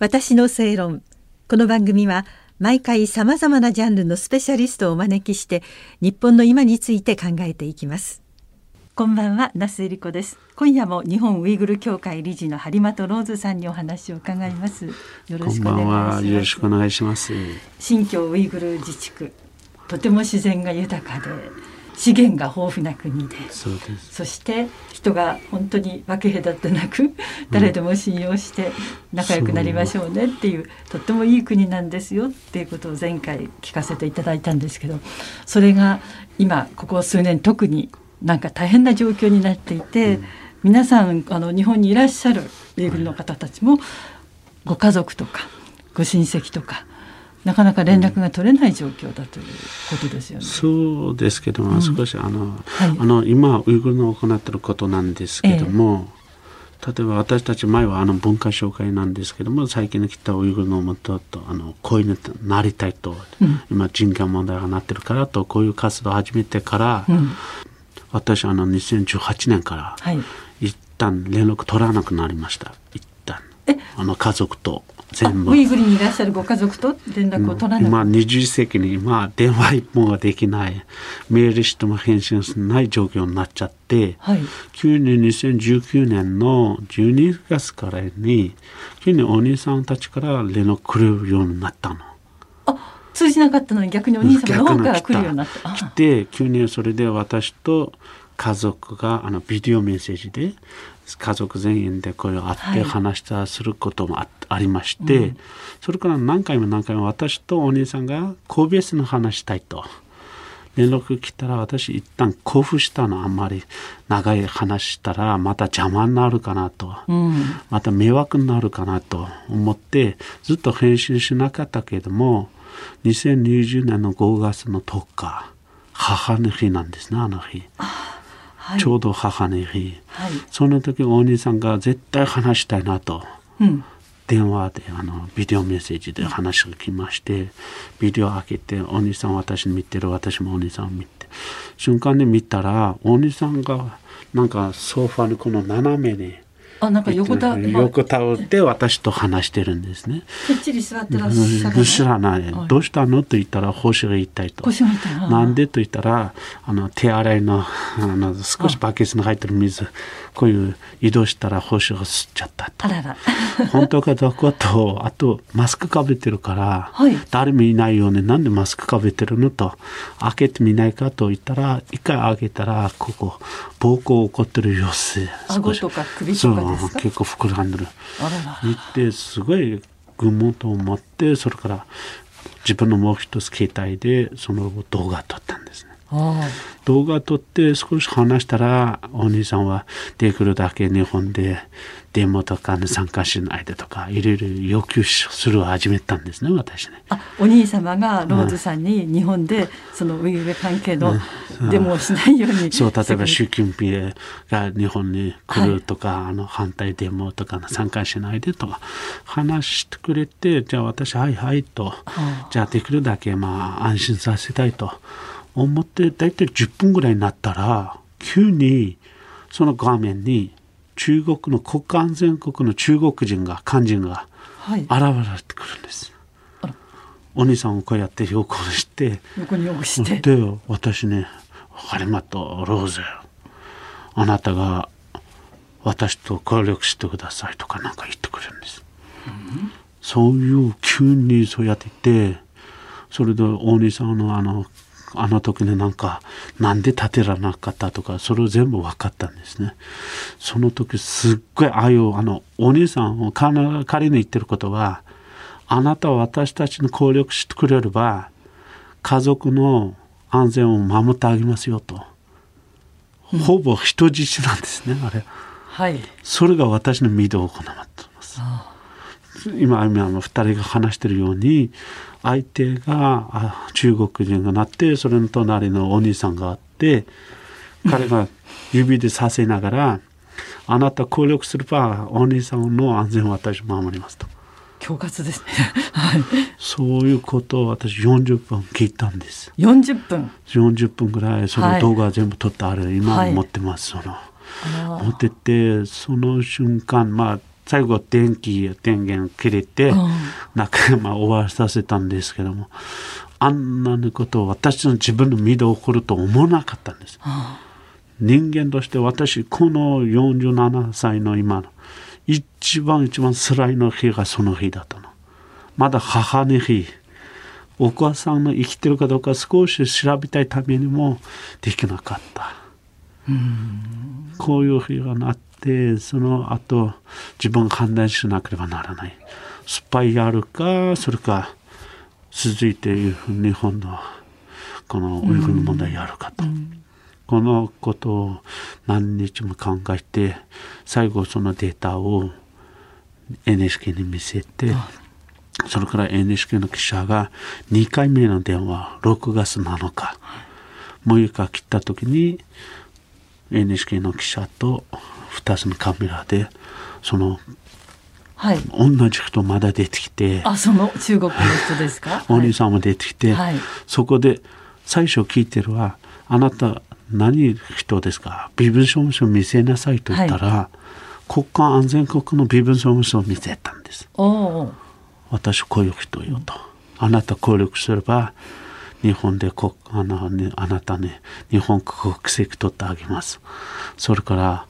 私の正論。この番組は毎回さまざまなジャンルのスペシャリストをお招きして日本の今について考えていきます。こんばんは那須恵理子です。今夜も日本ウイグル協会理事の張本ローズさんにお話を伺います。よろしくお願いします。よろしくお願いします。新疆ウイグル自治区。とても自然が豊かで資源が豊富な国で。そして人が本当に分け隔てなく誰でも信用して仲良くなりましょうねっていう、とってもいい国なんですよっていうことを前回聞かせていただいたんですけどそれが今ここ数年特になんか大変な状況になっていて、皆さんあの日本にいらっしゃる米軍の方たちもご家族とかご親戚とかなかなか連絡が取れない状況だということですよね。そうですけども、うん、少しあの、はい、あの今ウイグルの行っていることなんですけども、えー、例えば私たち前はあの文化紹介なんですけども最近に来たウイグルのもととあのこういうのなりたいと、うん、今人権問題がなってるからとこういう活動を始めてから、うん、私あの2018年から、はい、一旦連絡取らなくなりました。一旦。あの家族と。全部。ウイグルにいらっしゃるご家族と連絡を取らない、今20世紀に今電話一本ができない。メールしても返信しない状況になっちゃって、はい、急に2019年の12月からに急にお兄さんたちから連絡来るようになったの。あ通じなかったのに逆にお兄様の方から来るようになった。来て急にそれで私と家族があのビデオメッセージで家族全員でこれを会って話したすることもあ,、ありまして、うん、それから何回も何回も私とお兄さんが個別の話したいと。連絡来たら私一旦興奮したの。あんまり長い話したらまた邪魔になるかなと、うん、また迷惑になるかなと。思ってずっと返信しなかったけれども2020年の5月の10日母の日なんですねあの日。はい、ちょうど母の日、はい、その時お兄さんが絶対話したいなと、うん、電話であのビデオメッセージで話が来まして、ビデオ開けてお兄さん私見てる私もお兄さんを見て。瞬間に見たらお兄さんがなんかソファにこの斜めにあなんか横た、横たわって私と話してるんですね。きっちり座ってらっしゃる、知らない、はい、どうしたの？と言ったら腰が痛いと。腰が痛い。なんでと言ったらあの手洗いのあの少しバケツに入ってる水こういう移動したら星が吸っちゃったと。らら。本当かどうかとあとマスクかぶってるから、はい、誰もいないようになんでマスクかぶってるのと開けてみないかと言ったら一回開けたらここ膀胱起こってる様子。顎とか首とかですか？結構膨らんでる。見てすごい愚問と思ってそれから自分のもう一つ携帯でその動画撮ったんですね。動画撮って少し話したらお兄さんはできるだけ日本でデモとかに参加しないでとかいろいろ要求するを始めたんですね私ね。あお兄様がローズさんに日本でそのウイグル関係のデモをしないように、そう例えば習近平が日本に来るとか、はい、あの反対デモとか参加しないでとか話してくれてじゃあ私はいはいとじゃあできるだけまあ安心させたいと。思って大体10分ぐらいになったら急にその画面に中国の国家安全国の中国人が肝心が現れてくるんです。はい、お兄さんをこうやって横にして横にして。で私ね張本ローゼあなたが私と協力してくださいとかなんか言ってくれるんです。うん、そういう急にそうやって言ってそれで大兄さんのあのあの時になんかなんで立てられなかったとかそれを全部分かったんですね。その時すっごいああいうあのお兄さんを彼に言ってることはあなたは私たちに協力してくれれば家族の安全を守ってあげますよと、うん、ほぼ人質なんですねあれ、はい、それが私の御堂を行ってます今今の2人が話してるように相手が中国人がなってそれの隣のお兄さんがあって彼が指でさせながら「あなた協力すればお兄さんの安全を私守ります」と。恐喝ですね、はい、そういうことを私40分聞いたんです。40分。40分ぐらいその動画全部撮ってある、はい、今持ってますその、持っててその瞬間まあ最後電気電源切れて、仲間終わらさせたんですけどもあんなことを私の自分の身で起こると思わなかったんです。人間として私この47歳の今の一番一番辛いの日がその日だったの。まだ母の日お母さんの生きてるかどうか少し調べたいためにもできなかった。こういう日がなってその後自分が判断しなければならない。スパイやるかそれか続いている日本のこのウイグル問題やるかと。このことを何日も考えて最後そのデータを NHK に見せてそれから NHK の記者が2回目の電話6月7日もう一回来た時に NHK の記者と2つのカメラでそのはい、同じ人まだ出てきてあその中国の人ですか？お兄さんも出てきて、はい、そこで最初聞いてるはあなた何人ですか？身分証明書見せなさいと言ったら、はい、国家安全国の身分証明書を見せたんです。私こういう人よと。あなた協力すれば日本で国あの、ね、あなたね日本国籍取ってあげます。それから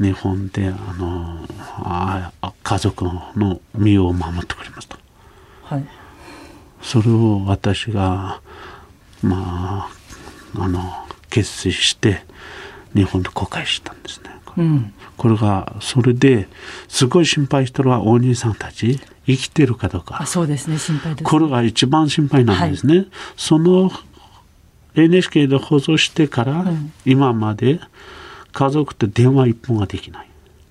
日本であのあ家族の身を守ってくれますと、はい、それを私がまああの決意して日本で公開したんですね、うん、これがそれですごい心配したのはお兄さんたち生きてるかどうか。そうですね。心配です、これが一番心配なんですね、はい、その NHK で放送してから今まで家族って電話一本ができない。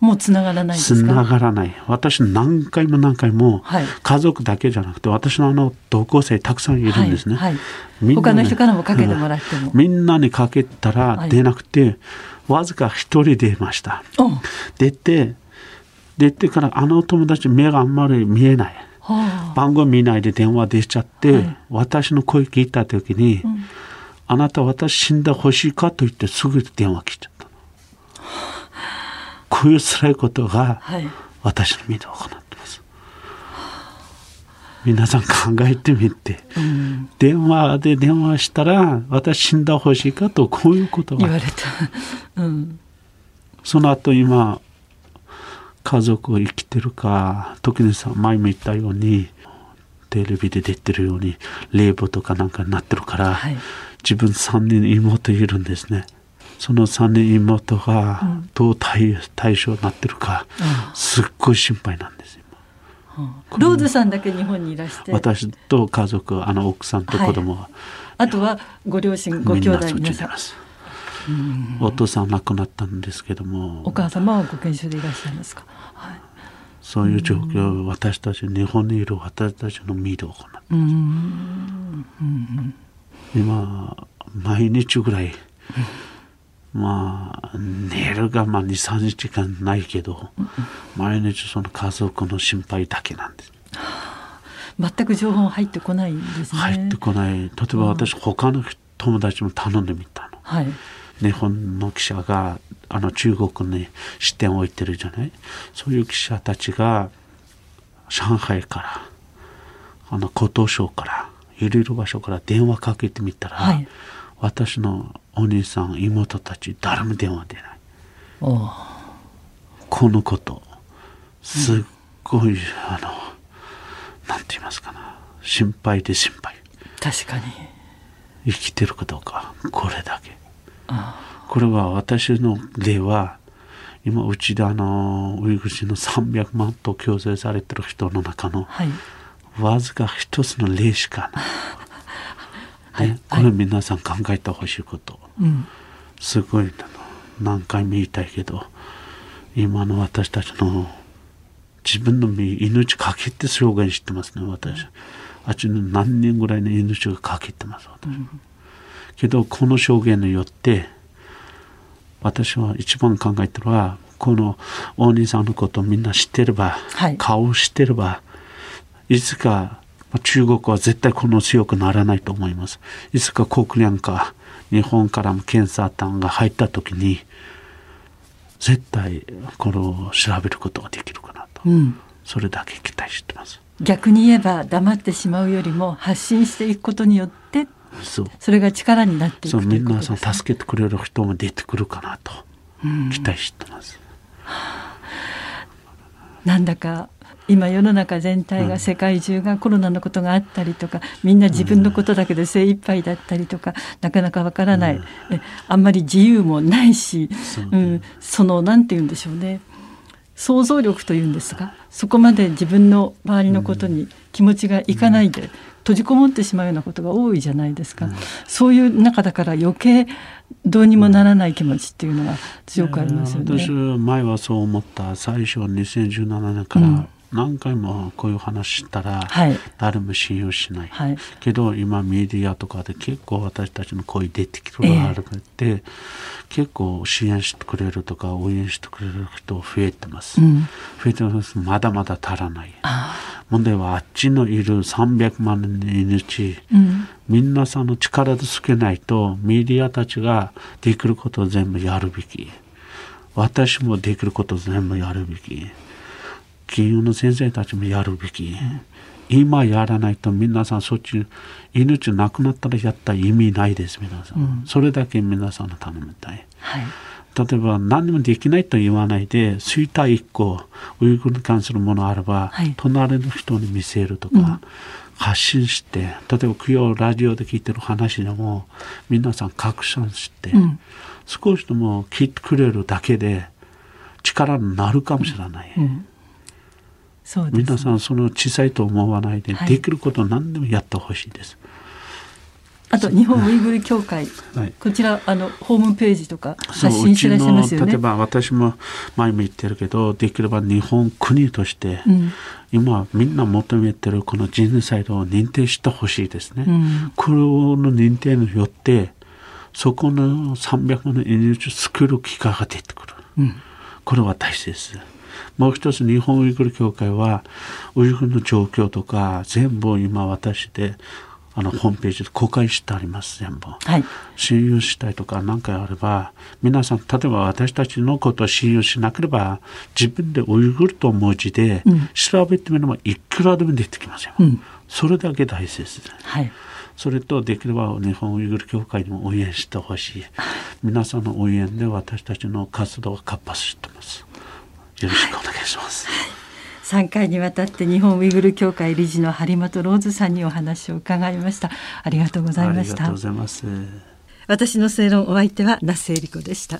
もうつながらないつながらない。私何回も何回も家族だけじゃなくて私のあの同級生たくさんいるんですね、はい。はい、他の人からもかけてもらっても、みんなにかけたら出なくて、はい、わずか一人出ました。出て出てからあの友達目があんまり見えない、はあ、番号見ないで電話出ちゃって、はい、私の声聞いた時に、うん、あなた私死んでほしいかと言ってすぐ電話来たこういう辛いことが私の身で行ってます。皆さん考えてみて、うん、電話で電話したら私死んだほしいかとこういうことが。言われた、うん、その後今家族を生きてるか時にさ前も言ったようにテレビで出てるように冷房とかなんかになってるから、はい、自分3人妹いるんですね。その3人妹がどう対対象になってるか、すっごい心配なんですよ。ローズさんだけ日本にいらして。私と家族あの奥さんと子供は、はい、あとはご両親ご兄弟皆さん。お父さん亡くなったんですけども。お母様はご研修でいらっしゃいますか、はい、そういう状況を私たち日本にいる私たちの見で行ってます。今毎日ぐらいまあ寝るがまあ23時間ないけど、毎日その家族の心配だけなんです。全く情報入ってこないですね。入ってこない。例えば私、他の友達も頼んでみたの。はい、日本の記者があの中国に視点を置いてるじゃない？そういう記者たちが上海からあの江東省からいろいろ場所から電話かけてみたら、はい、私のお兄さん妹たち誰も電話出ない。このことすっごい、うん、あのなんて言いますかな。心配で心配。確かに。生きてるかどうかこれだけ。これは私の例は今うちであのウイグル人の300万と強制されてる人の中の、はい、わずか一つの例しかないはい、これ皆さん考えてほしいこと、うん、すごい何回も言いたいけど今の私たちの自分の命かけて表現してますね私。あっちの何年ぐらいの命がかけてます私、うん、けどこの証言によって私は一番考えてるのはこの大兄さんのことをみんな知ってれば、はい、顔を知ってればいつか中国は絶対この強くならないと思います。いつか国連か日本からも検査団が入った時に絶対これを調べることができるかなうん、それだけ期待してます。逆に言えば黙ってしまうよりも発信していくことによってそう。それが力になっていくということです、ね、皆さん助けてくれる人も出てくるかなと。期待してます、うん、なんだか今世の中全体が世界中がコロナのことがあったりとかみんな自分のことだけで精一杯だったりとかなかなかわからない、えあんまり自由もないし、うん、その何て言うんでしょうね想像力というんですがそこまで自分の周りのことに気持ちがいかないで閉じこもってしまうようなことが多いじゃないですか、そういう中だから余計どうにもならない気持ちっていうのが強くありますよね。私前はそう思った。最初2017年から何回もこういう話したら誰も信用しない、はい、けど今メディアとかで結構私たちの声出てきてるあるって、えー、結構支援してくれるとか応援してくれる人増えてます、うん、増えてます。まだまだ足らない。問題はあっちのいる300万人の命、うん、みんなさんの力でつけないとメディアたちができることを全部やるべき。私もできることを全部やるべき金融の先生たちもやるべき、今やらないと皆さんそっち命なくなったらやった意味ないです皆さん、うん、それだけ皆さんの頼みたい、はい、例えば何もできないと言わないで衰退1個ウイグルに関するものあれば、はい、隣の人に見せるとか、うん、発信して例えば今日ラジオで聞いてる話でも皆さん拡散して、うん、少しでも聞いてくれるだけで力になるかもしれない。うんそうです、ね、皆さんその小さいと思わないで、はい、できること何でもやってほしいです。あと日本ウイグル協会、はい、こちらあのホームページとか発信してらっしゃいますよね。例えば私も前も言ってるけどできれば日本国として、うん、今みんな求めてるこのジェノサイドを認定してほしいですね。うん、これの認定によってそこの300万の命を救える機会が出てくる、うん、これは大切です。もう一つ日本ウイグル協会はウイグルの状況とか全部今私であのホームページで公開してあります全部、はい、信用したいとか何かあれば皆さん例えば私たちのことを信用しなければ自分でウイグルと文字で調べてみればいくらでも出てきますよ、うん、それだけ大切です、はい、それとできれば日本ウイグル協会にも応援してほしい。皆さんの応援で私たちの活動が活発してますよろしくお願いします。はい、3回にわたって日本ウイグル協会理事の張本ローズさんにお話を伺いました。ありがとうございました。ありがとうございます。私の正論お相手は那須恵理子でした